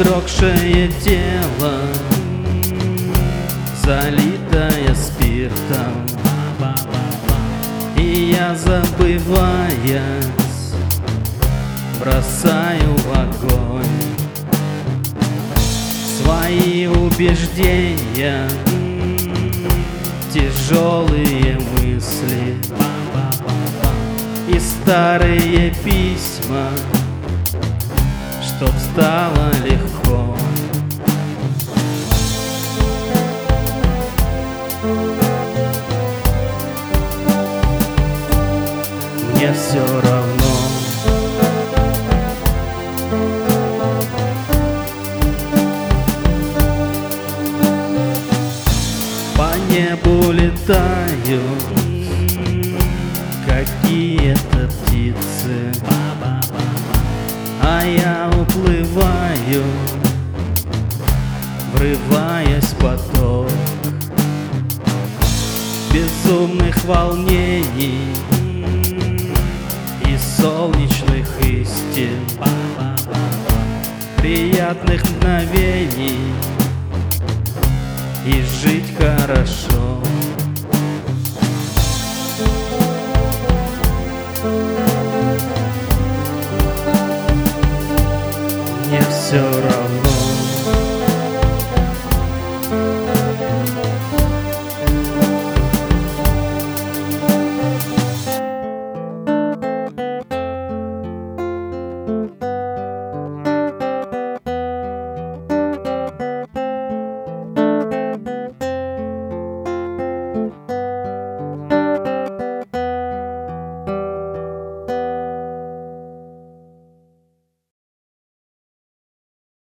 продрогшее тело Залитое спиртом. И я забываясь Бросаю в огонь Свои убеждения Тяжелые мысли И старые письма Чтоб стало легко. Мне все равно. По небу летаю. Какие-то уплываю Врываясь в поток. Безумных волнений И солнечных истин Приятных мгновений все равно